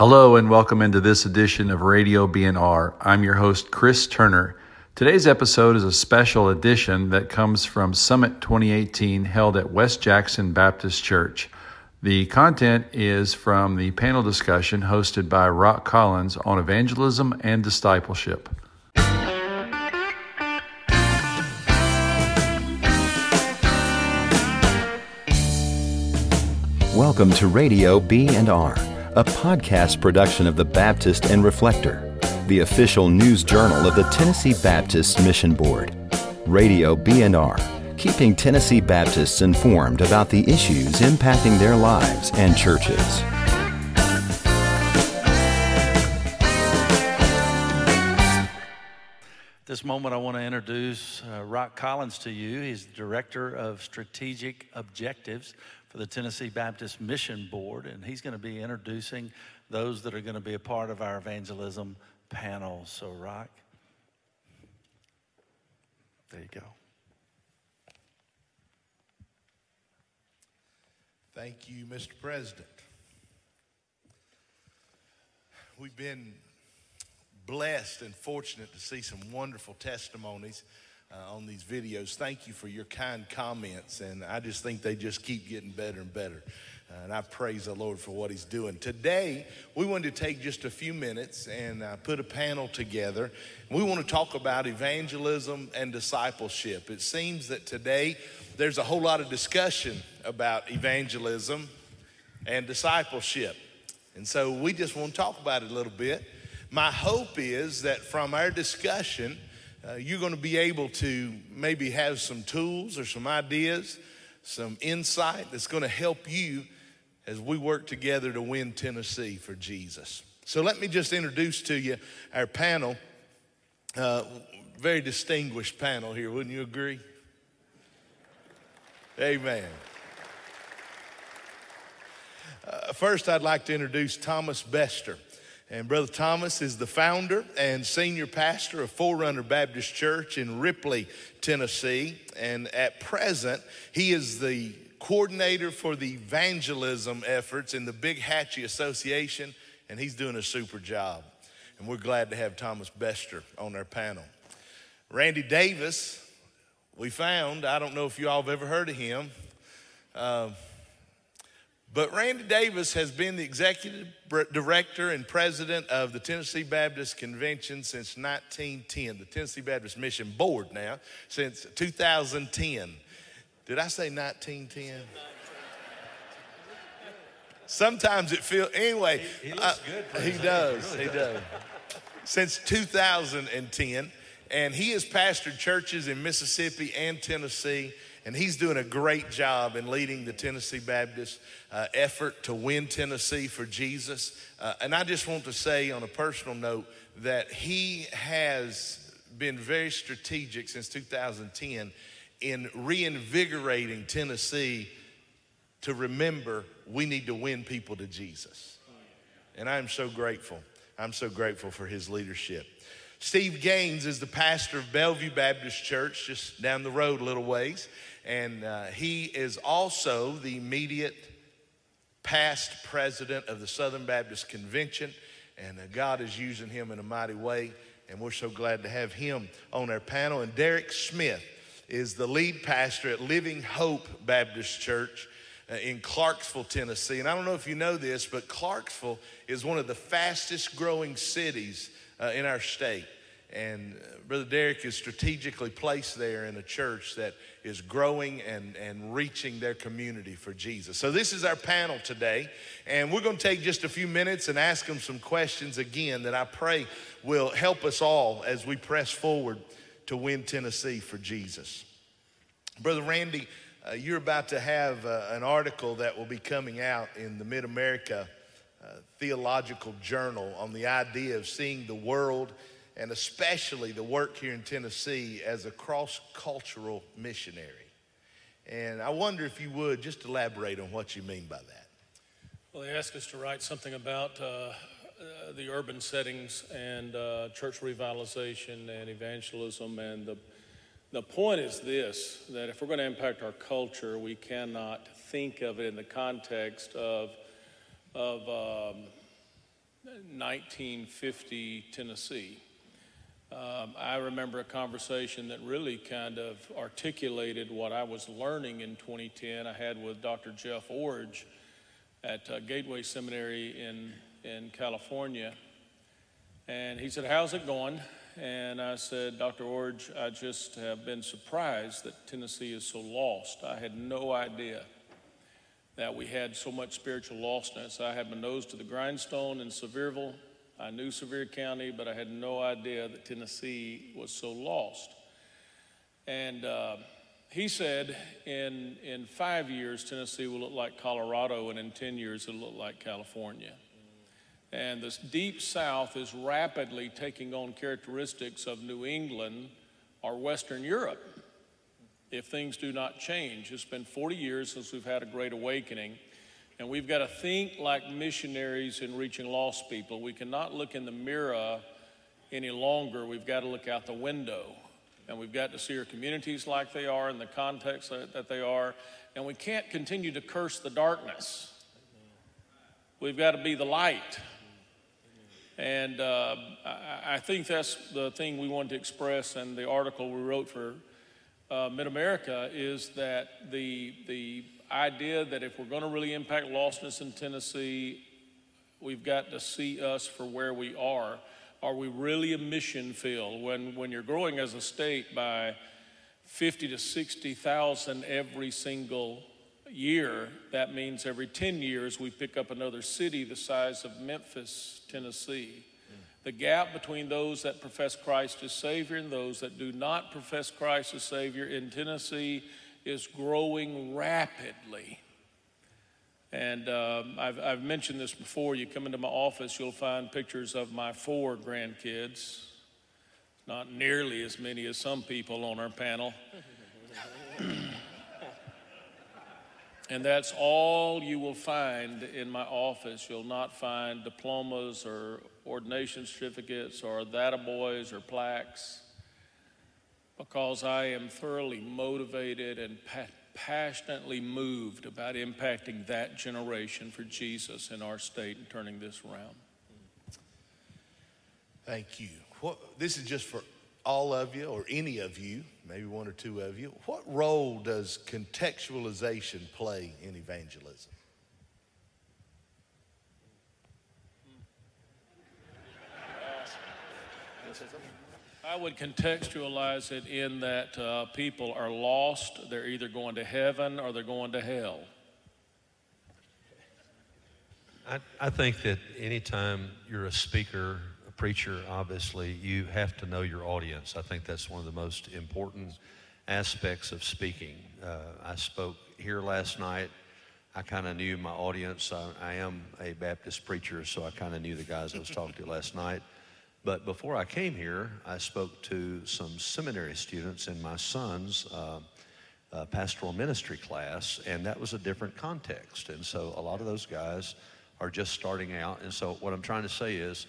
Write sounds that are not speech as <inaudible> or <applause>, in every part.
Hello and welcome into this edition of Radio BNR. I'm your host, Chris Turner. Today's episode is a special edition that comes from Summit 2018 held at West Jackson Baptist Church. The content is from the panel discussion hosted by Rock Collins on evangelism and discipleship. Welcome to Radio B&R a podcast production of the Baptist and Reflector, the official news journal of the Tennessee Baptist Mission Board. Radio BNR, keeping Tennessee Baptists informed about the issues impacting their lives and churches. this moment, I want to introduce uh, Rock Collins to you. He's the Director of Strategic Objectives for the Tennessee Baptist Mission Board, and he's going to be introducing those that are going to be a part of our evangelism panel. So, Rock, there you go. Thank you, Mr. President. We've been blessed and fortunate to see some wonderful testimonies uh, on these videos. Thank you for your kind comments, and I just think they just keep getting better and better. Uh, and I praise the Lord for what He's doing. Today, we wanted to take just a few minutes and uh, put a panel together. We want to talk about evangelism and discipleship. It seems that today there's a whole lot of discussion about evangelism and discipleship. And so we just want to talk about it a little bit. My hope is that from our discussion, uh, you're going to be able to maybe have some tools or some ideas, some insight that's going to help you as we work together to win Tennessee for Jesus. So let me just introduce to you our panel. Uh, very distinguished panel here, wouldn't you agree? Amen. Uh, first, I'd like to introduce Thomas Bester. And Brother Thomas is the founder and senior pastor of Forerunner Baptist Church in Ripley, Tennessee. And at present, he is the coordinator for the evangelism efforts in the Big Hatchie Association, and he's doing a super job. And we're glad to have Thomas Bester on our panel. Randy Davis, we found, I don't know if you all have ever heard of him. Uh, but Randy Davis has been the executive director and president of the Tennessee Baptist Convention since 1910, the Tennessee Baptist Mission Board now, since 2010. Did I say 1910? Sometimes it feels, anyway. He, he looks uh, good. he does, he, really he does. Since 2010. And he has pastored churches in Mississippi and Tennessee and he's doing a great job in leading the Tennessee Baptist uh, effort to win Tennessee for Jesus. Uh, and I just want to say, on a personal note, that he has been very strategic since 2010 in reinvigorating Tennessee to remember we need to win people to Jesus. And I'm so grateful. I'm so grateful for his leadership. Steve Gaines is the pastor of Bellevue Baptist Church, just down the road a little ways. And uh, he is also the immediate past president of the Southern Baptist Convention. And uh, God is using him in a mighty way. And we're so glad to have him on our panel. And Derek Smith is the lead pastor at Living Hope Baptist Church uh, in Clarksville, Tennessee. And I don't know if you know this, but Clarksville is one of the fastest growing cities uh, in our state. And uh, Brother Derek is strategically placed there in a church that is growing and, and reaching their community for Jesus. So, this is our panel today. And we're going to take just a few minutes and ask them some questions again that I pray will help us all as we press forward to win Tennessee for Jesus. Brother Randy, uh, you're about to have uh, an article that will be coming out in the Mid America uh, Theological Journal on the idea of seeing the world and especially the work here in Tennessee as a cross cultural missionary. And I wonder if you would just elaborate on what you mean by that. Well, they asked us to write something about uh, uh, the urban settings and uh, church revitalization and evangelism. And the, the point is this that if we're going to impact our culture, we cannot think of it in the context of, of um, 1950 Tennessee. Um, I remember a conversation that really kind of articulated what I was learning in 2010. I had with Dr. Jeff Iorg at uh, Gateway Seminary in, in California. And he said, How's it going? And I said, Dr. Iorg, I just have been surprised that Tennessee is so lost. I had no idea that we had so much spiritual lostness. I had my nose to the grindstone in Sevierville. I knew Sevier County, but I had no idea that Tennessee was so lost. And uh, he said, in, in five years, Tennessee will look like Colorado, and in 10 years, it'll look like California. And this deep south is rapidly taking on characteristics of New England or Western Europe if things do not change. It's been 40 years since we've had a great awakening, and we've got to think like missionaries in reaching lost people. We cannot look in the mirror any longer. We've got to look out the window, and we've got to see our communities like they are in the context that they are, and we can't continue to curse the darkness. We've got to be the light. And uh, I, think that's the thing we wanted to express in the article we wrote for uh, Mid America is that the, the idea that if we're going to really impact lostness in Tennessee, we've got to see us for where we are. Are we really a mission field? When, when you're growing as a state by 50 to 60,000 every single year, that means every 10 years we pick up another city the size of Memphis, Tennessee. The gap between those that profess Christ as Savior and those that do not profess Christ as Savior in Tennessee is growing rapidly. And um, I've, I've mentioned this before. You come into my office, you'll find pictures of my four grandkids. Not nearly as many as some people on our panel. <clears throat> And that's all you will find in my office. You'll not find diplomas or ordination certificates or that boys or plaques because I am thoroughly motivated and pa- passionately moved about impacting that generation for Jesus in our state and turning this around. Thank you. What, this is just for all of you or any of you, maybe one or two of you, what role does contextualization play in evangelism? I would contextualize it in that uh, people are lost. They're either going to heaven or they're going to hell. I, I think that anytime you're a speaker a preacher, obviously, you have to know your audience. I think that's one of the most important aspects of speaking. Uh, I spoke here last night. I kind of knew my audience. I, I, am a Baptist preacher, so I kind of knew the guys I was talking to last night. But before I came here, I spoke to some seminary students in my son's uh, uh, pastoral ministry class, and that was a different context. And so a lot of those guys are just starting out. And so what I'm trying to say is,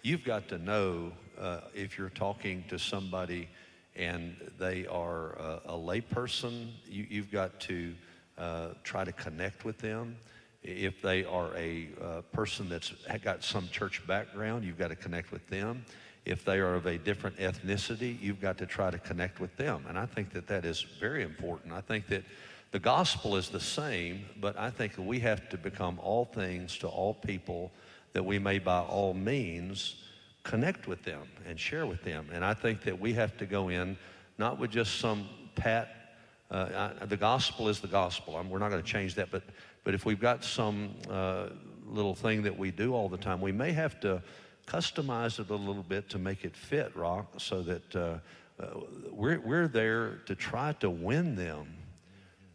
you've got to know uh, if you're talking to somebody and they are a, a layperson, you, have got to uh, try to connect with them. If they are a uh, person that's got some church background, you've got to connect with them. If they are of a different ethnicity, you've got to try to connect with them. And I think that that is very important. I think that the gospel is the same, but I think we have to become all things to all people that we may by all means connect with them and share with them. And I think that we have to go in not with just some pat. Uh, I, the gospel is the gospel. I'm, we're not going to change that, but but if we've got some uh, little thing that we do all the time, we may have to customize it a little bit to make it fit, Rock, so that uh, uh we're we're there to try to win them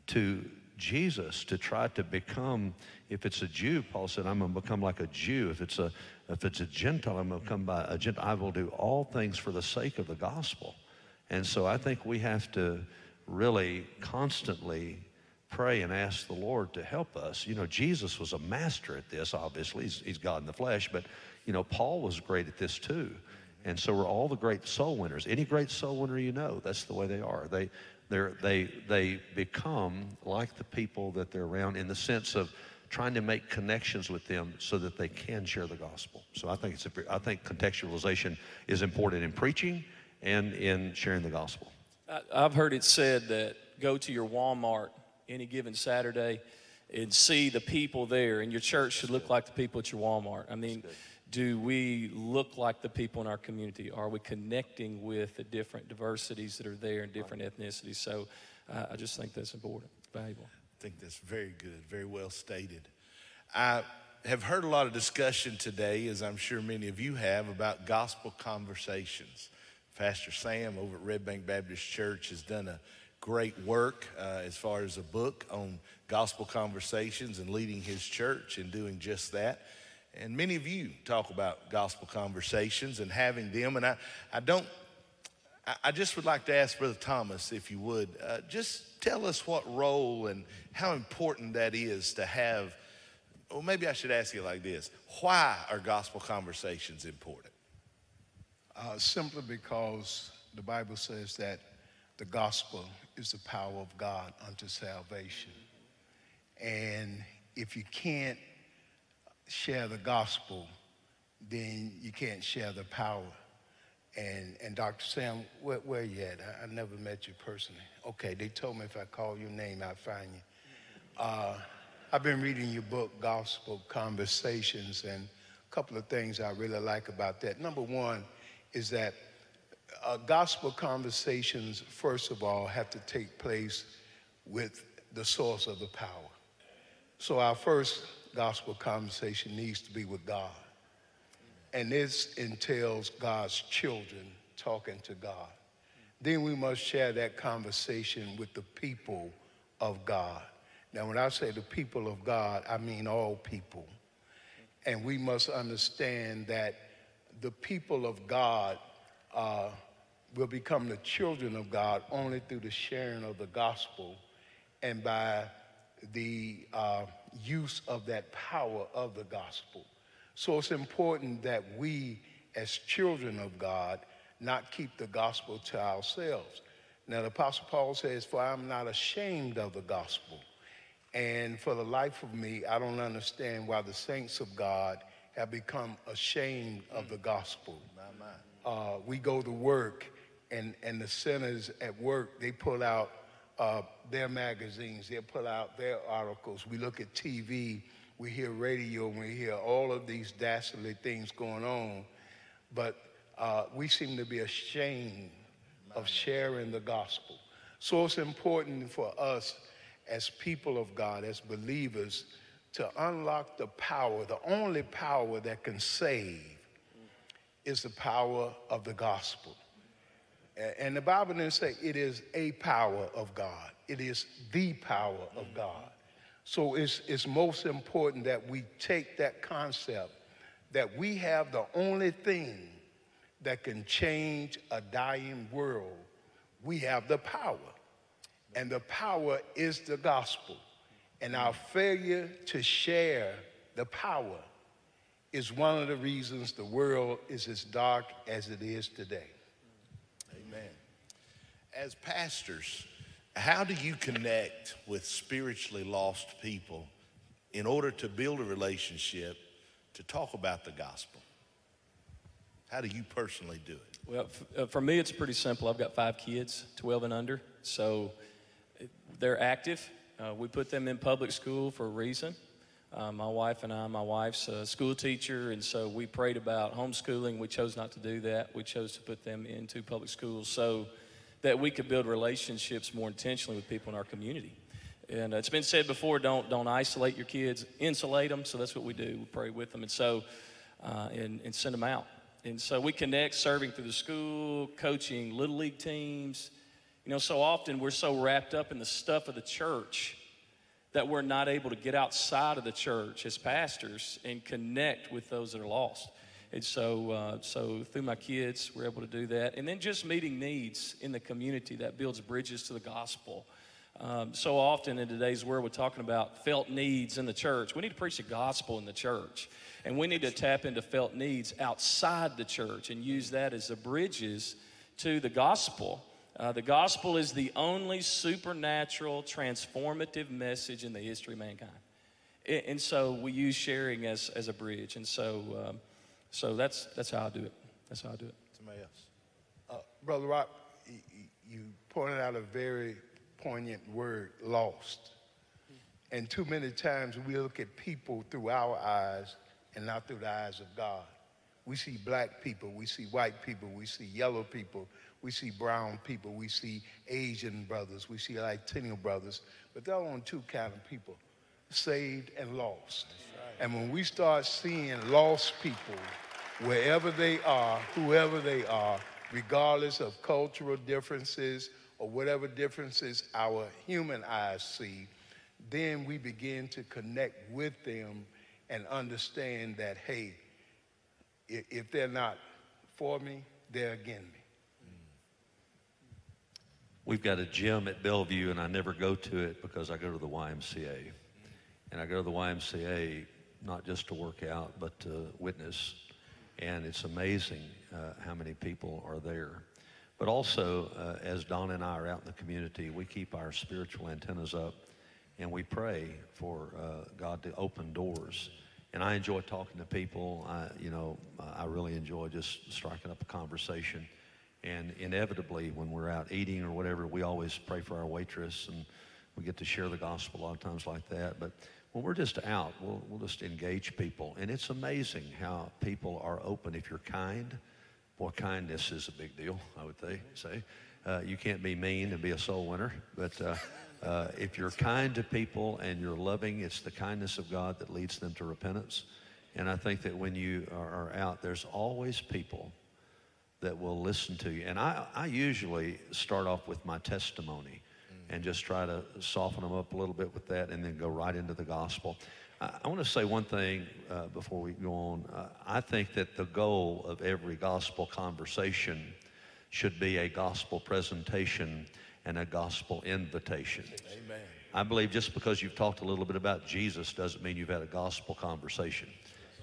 to Jesus to try to become, if it's a Jew, Paul said, I'm going to become like a Jew. If it's a, if it's a Gentile, I'm going to come by a Gentile. I will do all things for the sake of the gospel. And so I think we have to really constantly pray and ask the Lord to help us. You know, Jesus was a master at this, obviously. He's, he's God in the flesh, but, you know, Paul was great at this too. And so we're all the great soul winners. Any great soul winner you know, that's the way they are. They, they, they become like the people that they're around in the sense of trying to make connections with them so that they can share the gospel. So I think it's a, I think contextualization is important in preaching and in sharing the gospel. I've heard it said that go to your Walmart any given Saturday and see the people there, and your church should look like the people at your Walmart. I mean, do we look like the people in our community? Are we connecting with the different diversities that are there and different ethnicities? So uh, I just think that's important, valuable. I think that's very good, very well stated. I have heard a lot of discussion today, as I'm sure many of you have, about gospel conversations. Pastor Sam over at Red Bank Baptist Church has done a great work uh, as far as a book on gospel conversations and leading his church and doing just that. And many of you talk about gospel conversations and having them. And I, I don't, I just would like to ask Brother Thomas, if you would, uh, just tell us what role and how important that is to have. Well, maybe I should ask you like this Why are gospel conversations important? Uh, simply because the Bible says that the gospel is the power of God unto salvation. And if you can't share the gospel, then you can't share the power. And, and Dr. Sam, where, where you at? I, I, never met you personally. Okay, they told me if I call your name, I'd find you. Uh, I've been reading your book, Gospel Conversations, and a couple of things I really like about that. Number one is that uh, gospel conversations, first of all, have to take place with the source of the power. So our first gospel conversation needs to be with God. And this entails God's children talking to God. Then we must share that conversation with the people of God. Now, when I say the people of God, I mean all people. And we must understand that the people of God uh, will become the children of God only through the sharing of the gospel and by the uh, use of that power of the gospel. So it's important that we, as children of God, not keep the gospel to ourselves. Now, the Apostle Paul says, For I'm not ashamed of the gospel. And for the life of me, I don't understand why the saints of God have become ashamed of the gospel. Uh, we go to work, and, and the sinners at work, they pull out uh, their magazines, they pull out their articles. We look at TV, we hear radio, we hear all of these dastardly things going on, but uh, we seem to be ashamed of sharing the gospel. So it's important for us as people of God, as believers, to unlock the power, the only power that can save is the power of the gospel. And the Bible didn't say it is a power of God, it is the power of mm-hmm. God. So it's, it's most important that we take that concept that we have the only thing that can change a dying world. We have the power, and the power is the gospel. And our mm-hmm. failure to share the power is one of the reasons the world is as dark as it is today Amen. as pastors, how do you connect with spiritually lost people in order to build a relationship to talk about the gospel? How do you personally do it? Well, uh, for me, it's pretty simple. I've got five kids, 12 and under, so they're active. Uh, we put them in public school for a reason. Uh, my wife and I, my wife's a school teacher, and so we prayed about homeschooling. We chose not to do that. We chose to put them into public schools. So that we could build relationships more intentionally with people in our community. And it's been said before, don't, don't isolate your kids, insulate them. So that's what we do. We pray with them. And so, uh, and, and send them out. And so we connect serving through the school, coaching little league teams. You know, so often we're so wrapped up in the stuff of the church that we're not able to get outside of the church as pastors and connect with those that are lost. And so, uh, so through my kids, we're able to do that. And then just meeting needs in the community that builds bridges to the gospel. Um, so often in today's world, we're talking about felt needs in the church. We need to preach the gospel in the church. And we need to tap into felt needs outside the church and use that as the bridges to the gospel. Uh, the gospel is the only supernatural, transformative message in the history of mankind. and, so we use sharing as, as a bridge. And so, um, so that's, that's how I do it. That's how I do it. Somebody else. Uh, Brother y- you pointed out a very poignant word, lost. And too many times we look at people through our eyes and not through the eyes of God. We see black people, we see white people, we see yellow people, we see brown people, we see Asian brothers, we see Latino brothers, but there are only two kind of people, saved and lost. And when we start seeing lost people wherever they are, whoever they are, regardless of cultural differences or whatever differences our human eyes see, then we begin to connect with them and understand that, hey, if they're not for me, they're against me. We've got a gym at Bellevue, and I never go to it because I go to the YMCA. And I go to the YMCA not just to work out, but to witness. And it's amazing uh, how many people are there. But also, uh, as Don and I are out in the community, we keep our spiritual antennas up and we pray for uh, God to open doors. And I enjoy talking to people. I, you know, I really enjoy just striking up a conversation. And inevitably, when we're out eating or whatever, we always pray for our waitress and we get to share the gospel a lot of times like that. But when we're just out, we'll, we'll just engage people. And it's amazing how people are open. If you're kind, boy, kindness is a big deal, I would say. say. Uh, you can't be mean and be a soul winner. But uh, uh, if you're kind to people and you're loving, it's the kindness of God that leads them to repentance. And I think that when you are out, there's always people that will listen to you. And I, I usually start off with my testimony and just try to soften them up a little bit with that and then go right into the gospel. I, I want to say one thing uh, before we go on. Uh, I think that the goal of every gospel conversation should be a gospel presentation and a gospel invitation. Amen. I believe just because you've talked a little bit about Jesus doesn't mean you've had a gospel conversation.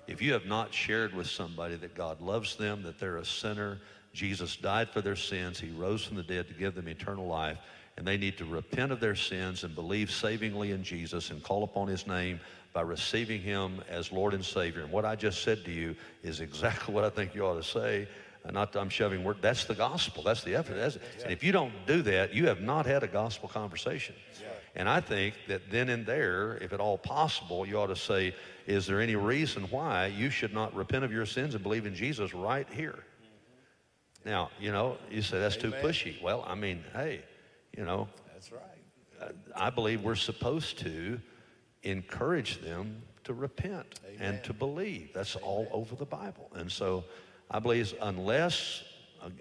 If you have not shared with somebody that God loves them, that they're a sinner, Jesus died for their sins, He rose from the dead to give them eternal life, and they need to repent of their sins and believe savingly in Jesus and call upon His name by receiving Him as Lord and Savior. And what I just said to you is exactly <laughs> what I think you ought to say. Uh, Not I'm shoving word. That's the gospel. That's the effort. That's, and if you don't do that, you have not had a gospel conversation. And I think that then and there, if at all possible, you ought to say, is there any reason why you should not repent of your sins and believe in Jesus right here? Now, you know, you say that's too pushy. Well, I mean, hey, you know, That's right. uh, I believe we're supposed to encourage them to repent and to believe. That's all over the Bible. And so I believe unless,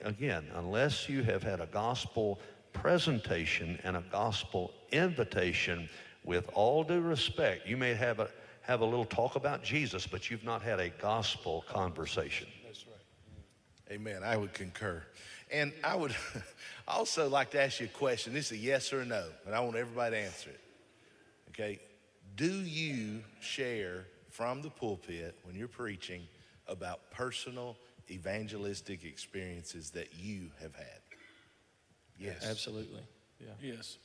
again, unless you have had a gospel presentation and a gospel invitation, with all due respect, you may have a, have a little talk about Jesus, but you've not had a gospel conversation. That's right. Amen. I would concur. And I would <laughs> also like to ask you a question. This is a yes or a no, and I want everybody to answer it. Okay. Do you share from the pulpit when you're preaching about personal evangelistic experiences that you have had? Yes. Absolutely. Yeah. Yes.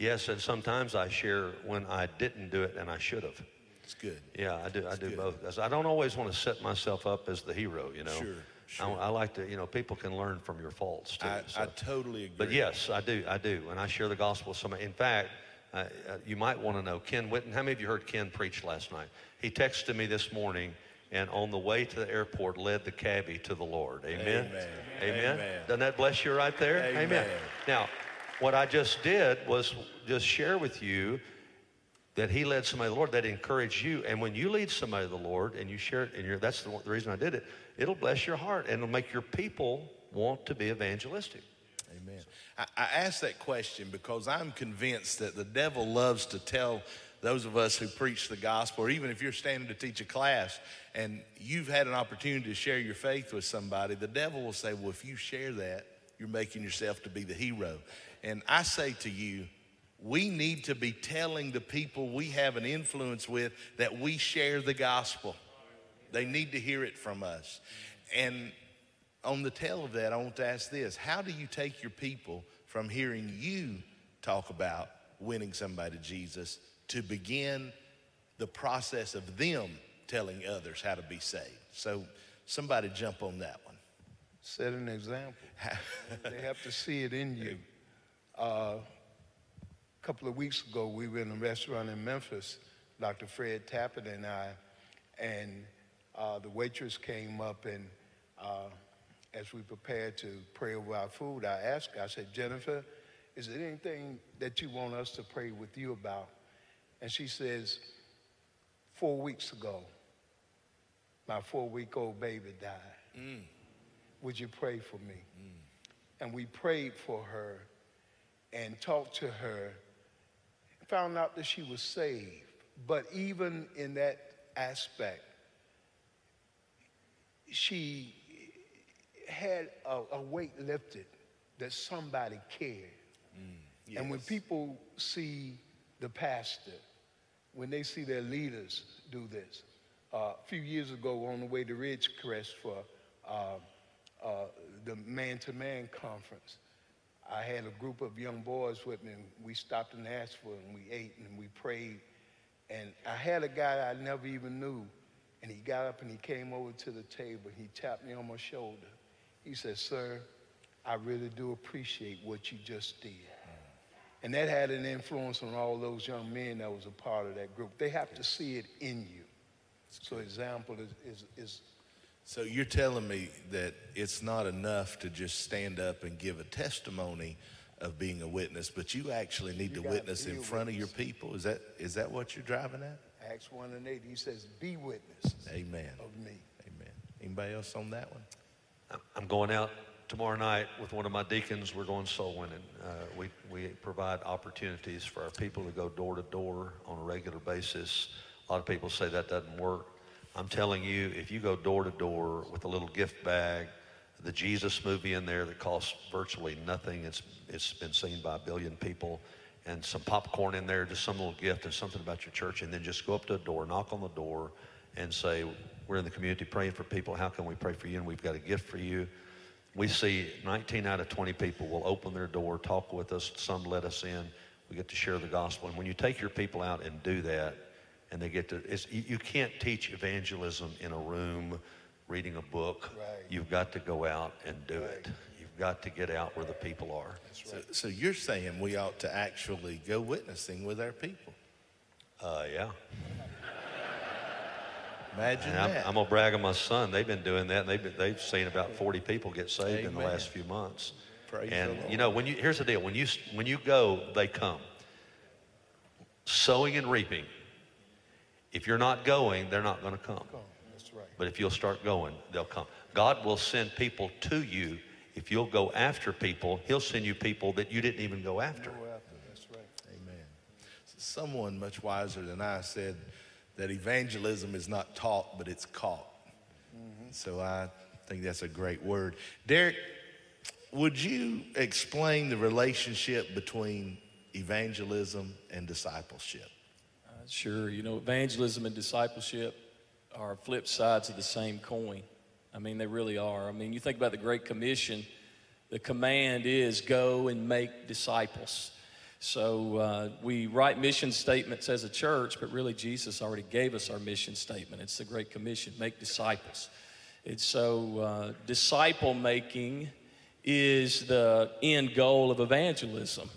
Yes, and sometimes I share when I didn't do it and I should have. It's good. Yeah, I do. I do good. both. I don't always want to set myself up as the hero. You know. Sure, I, sure. I like to. You know, people can learn from your faults too. I, so. I totally agree. But yes, I do. I do, and I share the gospel with somebody. In fact, uh, uh, you might want to know Ken Whitten. How many of you heard Ken preach last night? He texted me this morning, and on the way to the airport, led the cabbie to the Lord. Amen. Amen. Amen. Amen. Doesn't that bless you right there? Amen. Now, what I just did was just share with you that he led somebody to the Lord that encouraged you. And when you lead somebody to the Lord and you share it, and that's the, the reason I did it, it'll bless your heart and it'll make your people want to be evangelistic. Amen. I, I asked that question because I'm convinced that the devil loves to tell those of us who preach the gospel, or even if you're standing to teach a class and you've had an opportunity to share your faith with somebody, the devil will say, Well, if you share that, you're making yourself to be the hero. And I say to you, we need to be telling the people we have an influence with that we share the gospel. They need to hear it from us. And on the tail of that, I want to ask this How do you take your people from hearing you talk about winning somebody to Jesus to begin the process of them telling others how to be saved. So somebody jump on that one. Set an example. <laughs> they have to see it in you. Uh, a couple of weeks ago, we were in a restaurant in Memphis, Dr. Fred Tappert and I, and uh, the waitress came up and uh, as we prepared to pray over our food, I asked her, I said, Jennifer, is there anything that you want us to pray with you about? And she says, four weeks ago, my four-week-old baby died. Mm. Would you pray for me? Mm. And we prayed for her and talked to her found out that she was saved. But even in that aspect, she had a, a weight lifted that somebody cared. Mm, yes. And when people see the pastor, when they see their leaders do this, uh, a few years ago on the way to Ridgecrest for uh, uh, the man-to-man conference, I had a group of young boys with me. And we stopped in Nashville and we ate and we prayed. And I had a guy I never even knew. And he got up and he came over to the table. He tapped me on my shoulder. He said, Sir, I really do appreciate what you just did. And that had an influence on all those young men that was a part of that group. They have to see it in you. So example is, is, is so you're telling me that it's not enough to just stand up and give a testimony of being a witness, but you actually need you to witness in front witness. of your people. Is that is that what you're driving at? Acts one and eight. He says, "Be witnesses." Amen. Of me. Amen. Anybody else on that one? I'm going out tomorrow night with one of my deacons. We're going soul winning. Uh, we we provide opportunities for our people to go door to door on a regular basis. A lot of people say that doesn't work. I'm telling you, if you go door to door with a little gift bag, the Jesus movie in there that costs virtually nothing, it's, it's been seen by a billion people, and some popcorn in there, just some little gift and something about your church, and then just go up to a door, knock on the door, and say, We're in the community praying for people. How can we pray for you? And we've got a gift for you. We see 19 out of 20 people will open their door, talk with us, some let us in. We get to share the gospel. And when you take your people out and do that, and they get to, you can't teach evangelism in a room reading a book. Right. You've got to go out and do right. it. You've got to get out where the people are. Right. So, so, you're saying we ought to actually go witnessing with our people? Uh, yeah. Imagine I'm, that. I'm gonna brag on my son. They've been doing that. and They've been, they've seen about 40 people get saved Amen. in the last few months. Praise and you know, when you here's the deal: when you when you go, they come. Sowing and reaping if you're not going, they're not going to come. That's right. But if you'll start going, they'll come. God will send people to you. If you'll go after people, He'll send you people that you didn't even go after. Go after. That's right. Amen. Someone much wiser than I said that evangelism is not taught, but it's caught. Mm-hmm. So I think that's a great word. Derek, would you explain the relationship between evangelism and discipleship? Sure. You know, evangelism and discipleship are flip sides of the same coin. I mean, they really are. I mean, you think about the Great Commission, the command is go and make disciples. So uh, we write mission statements as a church, but really Jesus already gave us our mission statement. It's the Great Commission make disciples. And so uh, disciple making is the end goal of evangelism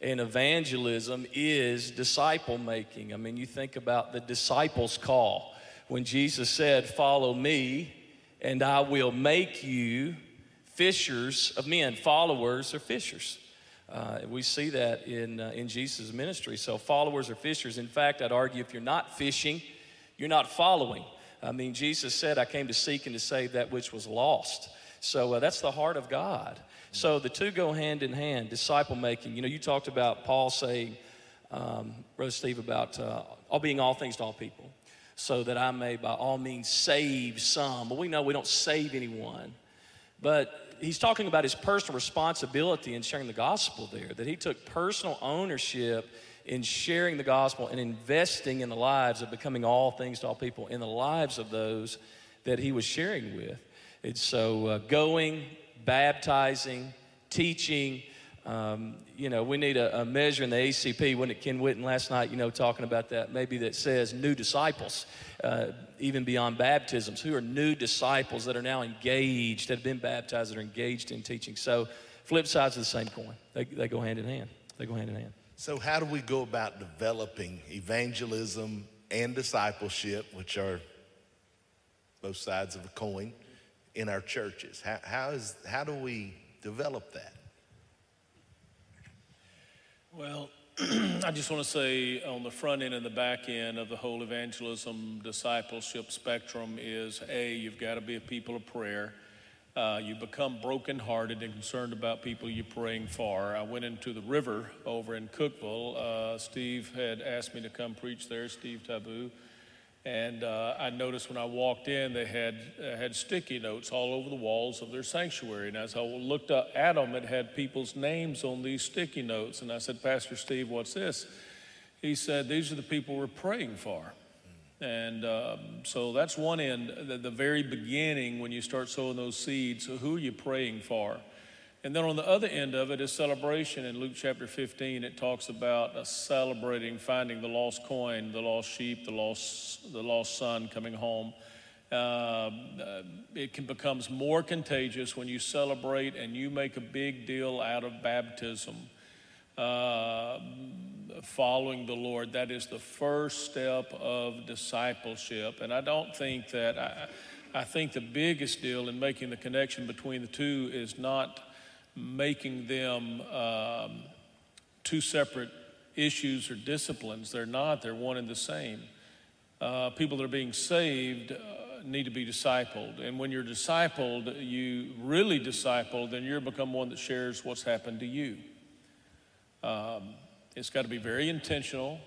and evangelism is disciple making. I mean, you think about the disciples' call when Jesus said, Follow me, and I will make you fishers of men. Followers are fishers. Uh, we see that in, uh, in Jesus' ministry. So, followers are fishers. In fact, I'd argue if you're not fishing, you're not following. I mean, Jesus said, I came to seek and to save that which was lost. So, uh, that's the heart of God. So the two go hand in hand, disciple making. You know, you talked about Paul saying, um, Brother Steve, about uh, all being all things to all people, so that I may by all means save some. But we know we don't save anyone. But he's talking about his personal responsibility in sharing the gospel there, that he took personal ownership in sharing the gospel and investing in the lives of becoming all things to all people, in the lives of those that he was sharing with. And so uh, going, baptizing, teaching, Um, you know, we need a, a, measure in the ACP. When it Ken Whitten last night, you know, talking about that, maybe that says new disciples, uh, even beyond baptisms, who are new disciples that are now engaged, that have been baptized, that are engaged in teaching. So, flip sides of the same coin. They, they go hand in hand. They go hand in hand. So, how do we go about developing evangelism and discipleship, which are both sides of a coin, in our churches? How, how, is, how do we develop that? Well, <clears throat> I just want to say on the front end and the back end of the whole evangelism discipleship spectrum is A, you've got to be a people of prayer. Uh, you become brokenhearted and concerned about people you're praying for. I went into the river over in Cookeville. Uh, Steve had asked me to come preach there, Steve Taboo. And uh, I noticed when I walked in, they had, uh, had sticky notes all over the walls of their sanctuary. And as I looked up at them, it had people's names on these sticky notes. And I said, Pastor Steve, what's this? He said, These are the people we're praying for. And um, so that's one end, the, the very beginning when you start sowing those seeds. Who are you praying for? And then on the other end of it is celebration. In Luke chapter 15, it talks about celebrating finding the lost coin, the lost sheep, the lost, the lost son coming home. Uh, it can becomes more contagious when you celebrate and you make a big deal out of baptism. Uh, following the Lord, that is the first step of discipleship. And I don't think that, I, I think the biggest deal in making the connection between the two is not making them um, two separate issues or disciplines. They're not, they're one and the same. Uh, people that are being saved uh, need to be discipled. And when you're discipled, you really discipled, then you're become one that shares what's happened to you. Um, it's got to be very intentional.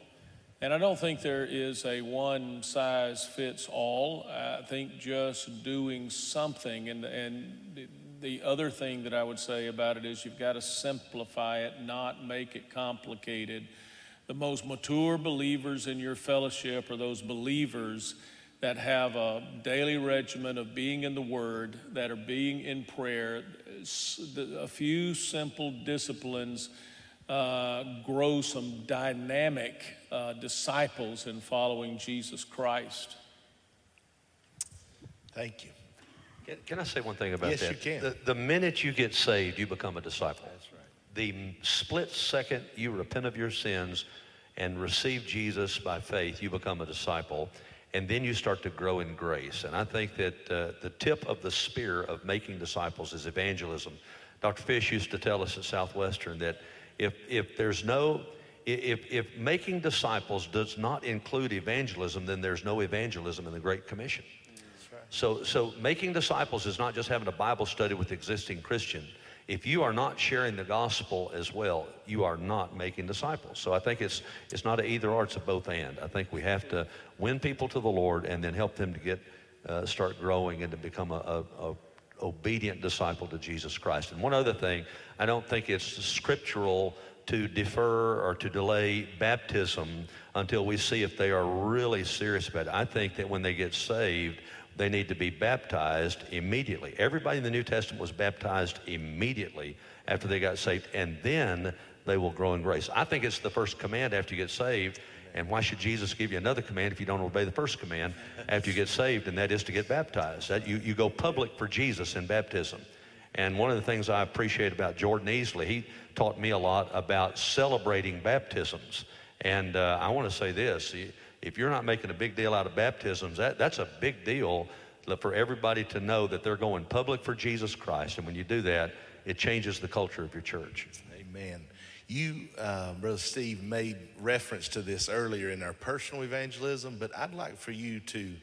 And I don't think there is a one size fits all. I think just doing something and, and the other thing that I would say about it is you've got to simplify it, not make it complicated. The most mature believers in your fellowship are those believers that have a daily regimen of being in the Word, that are being in prayer. A few simple disciplines uh, grow some dynamic uh, disciples in following Jesus Christ. Thank you. Can, can I say one thing about yes, that? Yes, you can. The, the minute you get saved, you become a disciple. That's right. The split second you repent of your sins and receive Jesus by faith, you become a disciple. And then you start to grow in grace. And I think that uh, the tip of the spear of making disciples is evangelism. Dr. Fish used to tell us at Southwestern that if, if there's no, if, if making disciples does not include evangelism, then there's no evangelism in the Great Commission. So, so making disciples is not just having a Bible study with existing Christians. If you are not sharing the gospel as well, you are not making disciples. So I think it's it's not an either or; it's a both and. I think we have to win people to the Lord and then help them to get uh, start growing and to become a, a, a obedient disciple to Jesus Christ. And one other thing, I don't think it's scriptural to defer or to delay baptism until we see if they are really serious about it. I think that when they get saved, they need to be baptized immediately. Everybody in the New Testament was baptized immediately after they got saved, and then they will grow in grace. I think it's the first command after you get saved. And why should Jesus give you another command if you don't obey the first command after you get saved? And that is to get baptized. That you, you go public for Jesus in baptism. And one of the things I appreciate about Jordan Easley, he taught me a lot about celebrating baptisms. And uh, I want to say this if you're not making a big deal out of baptisms, that, that's a big deal for everybody to know that they're going public for Jesus Christ. And when you do that, it changes the culture of your church. Amen. You, uh, Brother Steve, made reference to this earlier in our personal evangelism, but I'd like for you to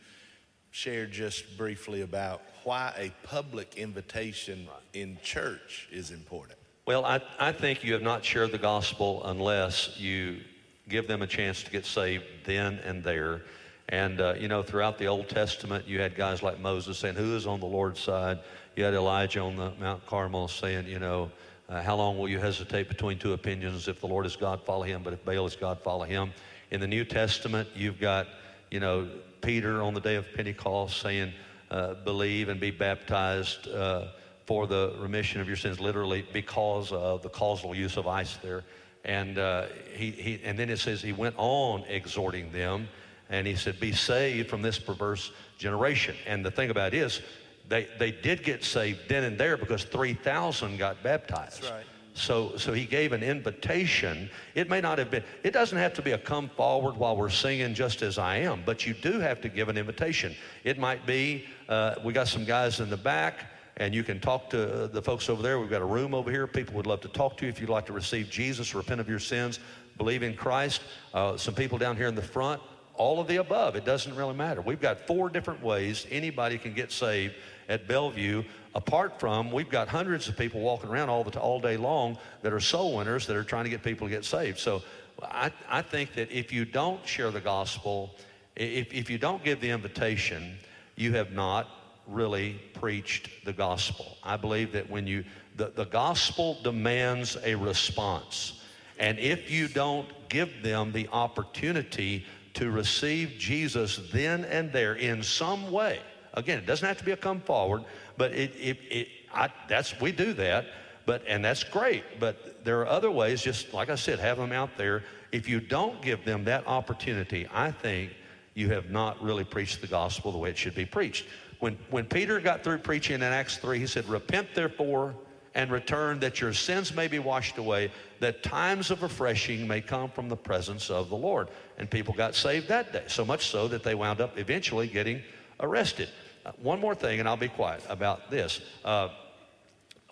share just briefly about why a public invitation in church is important. Well, I, I think you have not shared the gospel unless you give them a chance to get saved then and there. And, uh, you know, throughout the Old Testament, you had guys like Moses saying, Who is on the Lord's side? You had Elijah on the Mount Carmel saying, You know, uh, how long will you hesitate between two opinions? If the Lord is God, follow him, but if Baal is God, follow him. In the New Testament, you've got, you know, Peter on the day of Pentecost saying, uh, Believe and be baptized uh, for the remission of your sins, literally because of the causal use of eis there. And, uh, he, he, and then it says he went on exhorting them, and he said, Be saved from this perverse generation. And the thing about it is, they, they did get saved then and there because 3,000 got baptized. That's right. So, so he gave an invitation. It may not have been, it doesn't have to be a come forward while we're singing just as I am, but you do have to give an invitation. It might be, uh, we got some guys in the back, and you can talk to the folks over there. We've got a room over here. People would love to talk to you if you'd like to receive Jesus, repent of your sins, believe in Christ. Uh, some people down here in the front, all of the above. It doesn't really matter. We've got four different ways anybody can get saved at Bellevue. Apart from, we've got hundreds of people walking around all, the, all day long that are soul winners that are trying to get people to get saved. So I, I think that if you don't share the gospel, if, if you don't give the invitation, you have not really preached the gospel. I believe that when you, the, the gospel demands a response. And if you don't give them the opportunity to receive Jesus then and there in some way, again, it doesn't have to be a come forward, but it, it, it I, that's, we do that, but, and that's great. But there are other ways, just like I said, have them out there. If you don't give them that opportunity, I think you have not really preached the gospel the way it should be preached. When, when Peter got through preaching in Acts 3, he said, Repent therefore and return that your sins may be washed away, that times of refreshing may come from the presence of the Lord. And people got saved that day, so much so that they wound up eventually getting arrested. Uh, one more thing, and I'll be quiet about this. Uh,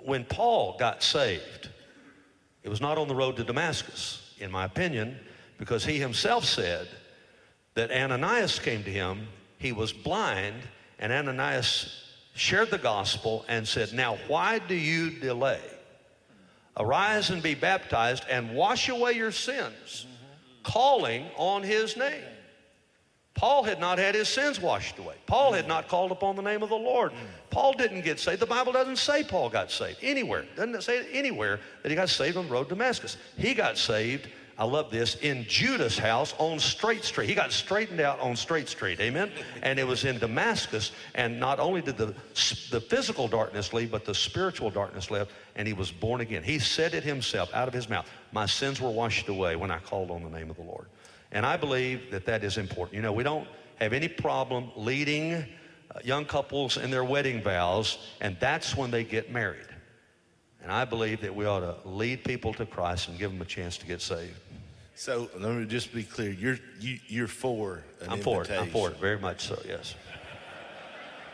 when Paul got saved, it was not on the road to Damascus, in my opinion, because he himself said that Ananias came to him, he was blind, and Ananias shared the gospel and said, Now, why do you delay? Arise and be baptized and wash away your sins, calling on his name. Paul had not had his sins washed away. Paul had not called upon the name of the Lord. Paul didn't get saved. The Bible doesn't say Paul got saved anywhere. Doesn't say anywhere that he got saved on the road to Damascus. He got saved I love this, in Judas' house on Straight Street. He got straightened out on Straight Street, amen? And it was in Damascus, and not only did the, the physical darkness leave, but the spiritual darkness left, and he was born again. He said it himself out of his mouth My sins were washed away when I called on the name of the Lord. And I believe that that is important. You know, we don't have any problem leading uh, young couples in their wedding vows, and that's when they get married. And I believe that we ought to lead people to Christ and give them a chance to get saved. So let me just be clear. You're you, you're for an I'm for it. I'm for it. Very much so. Yes.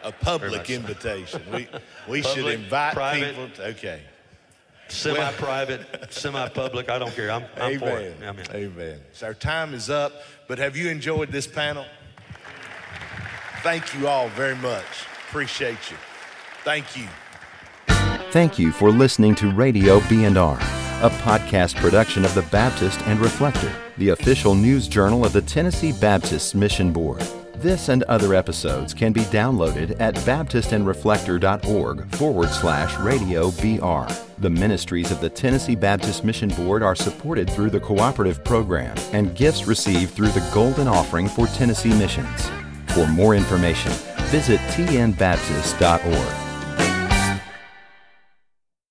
A public invitation. So. We we should invite private, people. To, okay. Semi-private, <laughs> semi-public. I don't care. I'm, I'm for it. Amen. Amen. So our time is up. But have you enjoyed this panel? Thank you all very much. Appreciate you. Thank you. Thank you for listening to Radio B&R a podcast production of the Baptist and Reflector, the official news journal of the Tennessee Baptist Mission Board. This and other episodes can be downloaded at baptistandreflector.org forward slash radio BR. The ministries of the Tennessee Baptist Mission Board are supported through the cooperative program and gifts received through the Golden Offering for Tennessee Missions. For more information, visit tnbaptist.org.